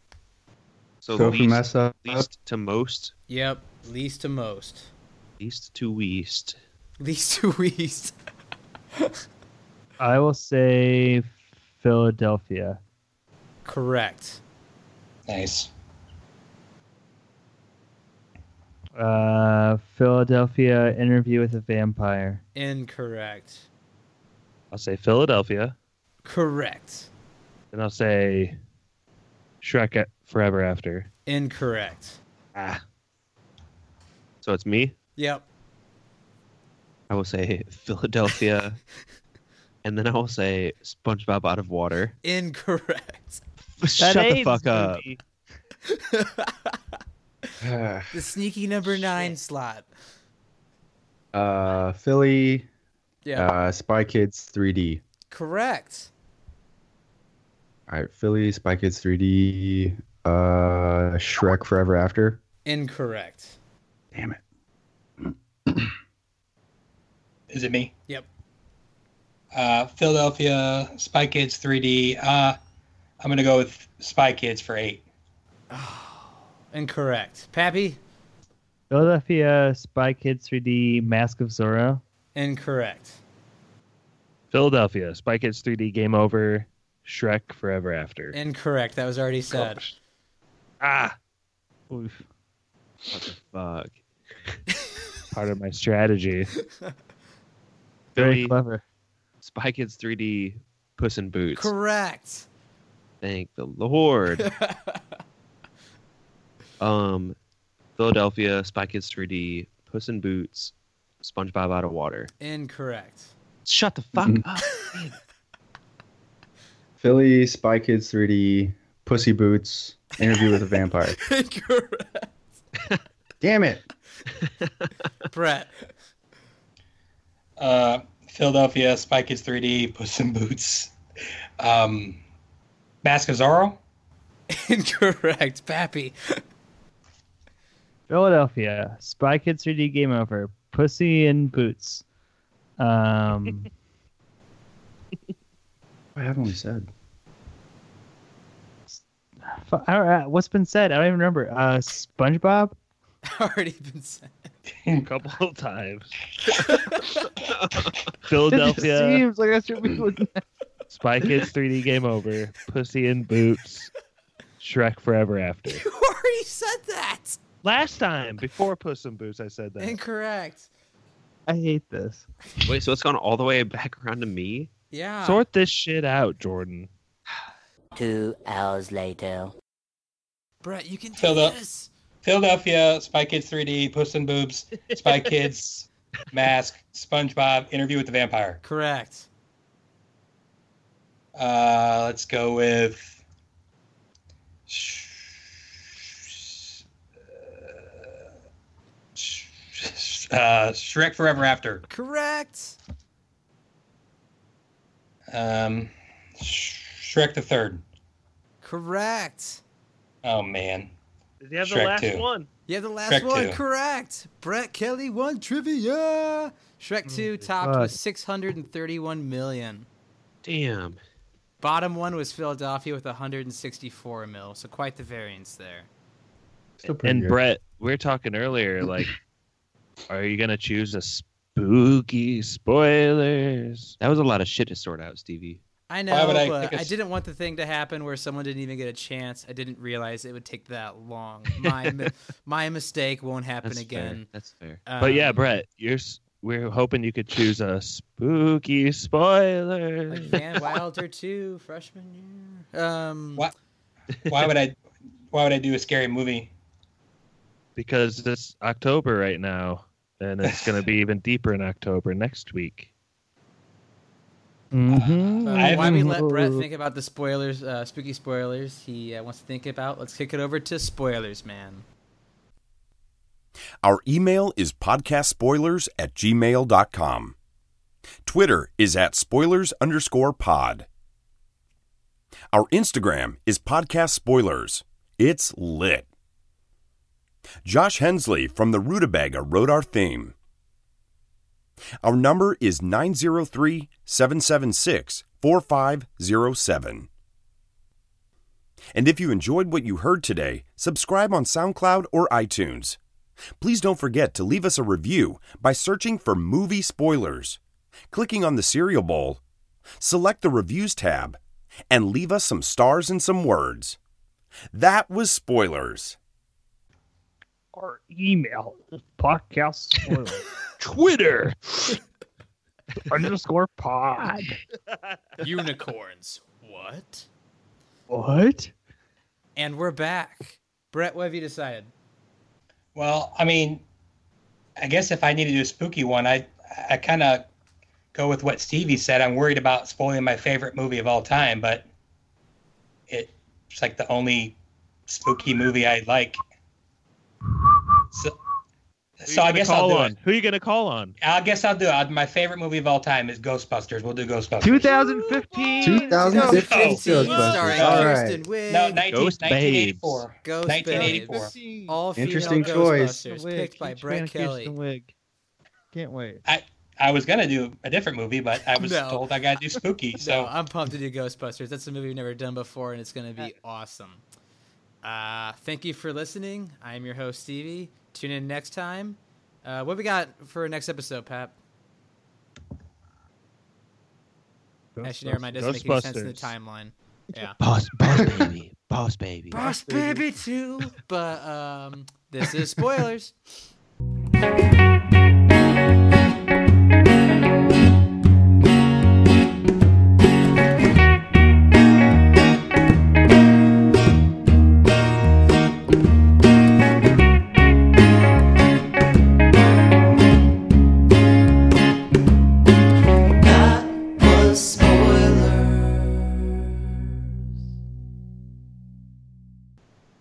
so go from least, mess up. least to most, Yep. Least to most. least to least. Least to least. I will say Philadelphia. Correct. Nice. Uh, Philadelphia interview with a vampire. Incorrect. I'll say Philadelphia, Correct. and I'll say Shrek Forever After. Incorrect. Ah. So it's me. Yep. I will say Philadelphia, and then I will say SpongeBob out of water. Incorrect. Shut the fuck up. the sneaky number nine slot. uh, Philly, Yeah. uh, Spy Kids 3D. Correct. All right, Philly, Spy Kids 3D, uh, Shrek Forever After. Incorrect. Damn it. Is it me? Yep. Uh, Philadelphia Spy Kids 3D. Uh, I'm gonna go with Spy Kids for eight. Incorrect. Pappy? Philadelphia Spy Kids 3D Mask of Zorro. Incorrect. Philadelphia, Spy Kids 3D Game Over, Shrek Forever After. Incorrect. That was already said. Ah, Oof. What the fuck? part of my strategy. Very Philly, clever. Spy Kids 3D, Puss in Boots. Correct. Thank the Lord. um, Philadelphia, Spy Kids 3D, Puss in Boots, SpongeBob out of water. Incorrect. Shut the fuck Mhm. up. Philly, Spy Kids 3D, Pussy Boots, Interview with a Vampire. Incorrect. Damn it. Brett. Uh, Philadelphia Spy Kids 3D Puss in Boots. Um, Mask of Incorrect. Pappy. Philadelphia Spy Kids 3D Game Over. Pussy in Boots. Um, What haven't we said? I don't, uh, what's been said? I don't even remember. Uh, SpongeBob. Already been said. A couple of times. It Philadelphia, seems like that's what we would. Spy Kids 3D Game Over, Pussy in Boots, Shrek Forever After. You already said that. Last time, before Puss in Boots, I said that. Incorrect. I hate this. Wait, so it's gone all the way back around to me? Yeah. Sort this shit out, Jordan. Two hours later. Brett, you can do Filled up. this. Philadelphia Spy Kids 3D Puss in Boobs. Spy Kids Mask. SpongeBob Interview with the Vampire. Correct. Uh, let's go with. Uh, Shrek Forever After. Correct. Um, Shrek the Third. Correct. Oh man, Did you have the Shrek last two. one? You have the last Shrek one 2. correct. Brett Kelly won trivia. Shrek 2 topped with 631 million. Damn. Bottom one was Philadelphia with 164 mil, so quite the variance there. Still And good. Brett, we were talking earlier, like, are you gonna choose a spooky spoilers? That was a lot of shit to sort out, Stevie. I know, Why would I but pick a I s- didn't want the thing to happen where someone didn't even get a chance. I didn't realize it would take that long. My mi- my mistake won't happen That's again. Fair. That's fair. But yeah, Um, Brett, you're s- we're hoping you could choose a spooky spoiler. like Van Wilder two freshman year. Um, What? Why would I? Why would I do a scary movie? because it's October right now, and it's gonna be even deeper in October next week. Mm-hmm. Uh, I why we let Brett think about the spoilers, uh, spooky spoilers he uh, wants to think about? Let's kick it over to spoilers, man. Our email is podcastspoilers at gmail.com. Twitter is at spoilers underscore pod. Our Instagram is podcast spoilers. It's lit. Josh Hensley from the Rutabaga wrote our theme. Our number is 903 776 4507. And if you enjoyed what you heard today, subscribe on SoundCloud or iTunes. Please don't forget to leave us a review by searching for movie spoilers, clicking on the cereal bowl, select the reviews tab, and leave us some stars and some words. That was spoilers. Our email is podcast spoilers. Twitter. underscore pod. Unicorns. What? What? And we're back. Brett, what have you decided? Well, I mean, I guess if I need to do a spooky one, I I kind of go with what Stevie said. I'm worried about spoiling my favorite movie of all time, but it, it's like the only spooky movie I like. So, so I guess I'll do on? it. Who are you gonna call on? I guess I'll do it. My favorite movie of all time is Ghostbusters. We'll do Ghostbusters. 2015. 2015 No. Ghostbusters. Starring All Kristen right. Wiig. No, 19, Ghost 1984. Ghost 1984. Babes. All Interesting choice. Picked by Brett Kelly. Wig. Can't wait. I I was gonna do a different movie, but I was No. told I gotta do spooky. So So I'm pumped to do Ghostbusters. That's a movie we've never done before, and it's going to be awesome. Uh, thank you for listening. I'm your host Stevie. Tune in next time. Uh, what we got for next episode, Pap? Actually, never mind. Doesn't make any sense in the timeline. Yeah. Boss, boss baby, boss baby. Boss Baby too. But um, this is spoilers. Thank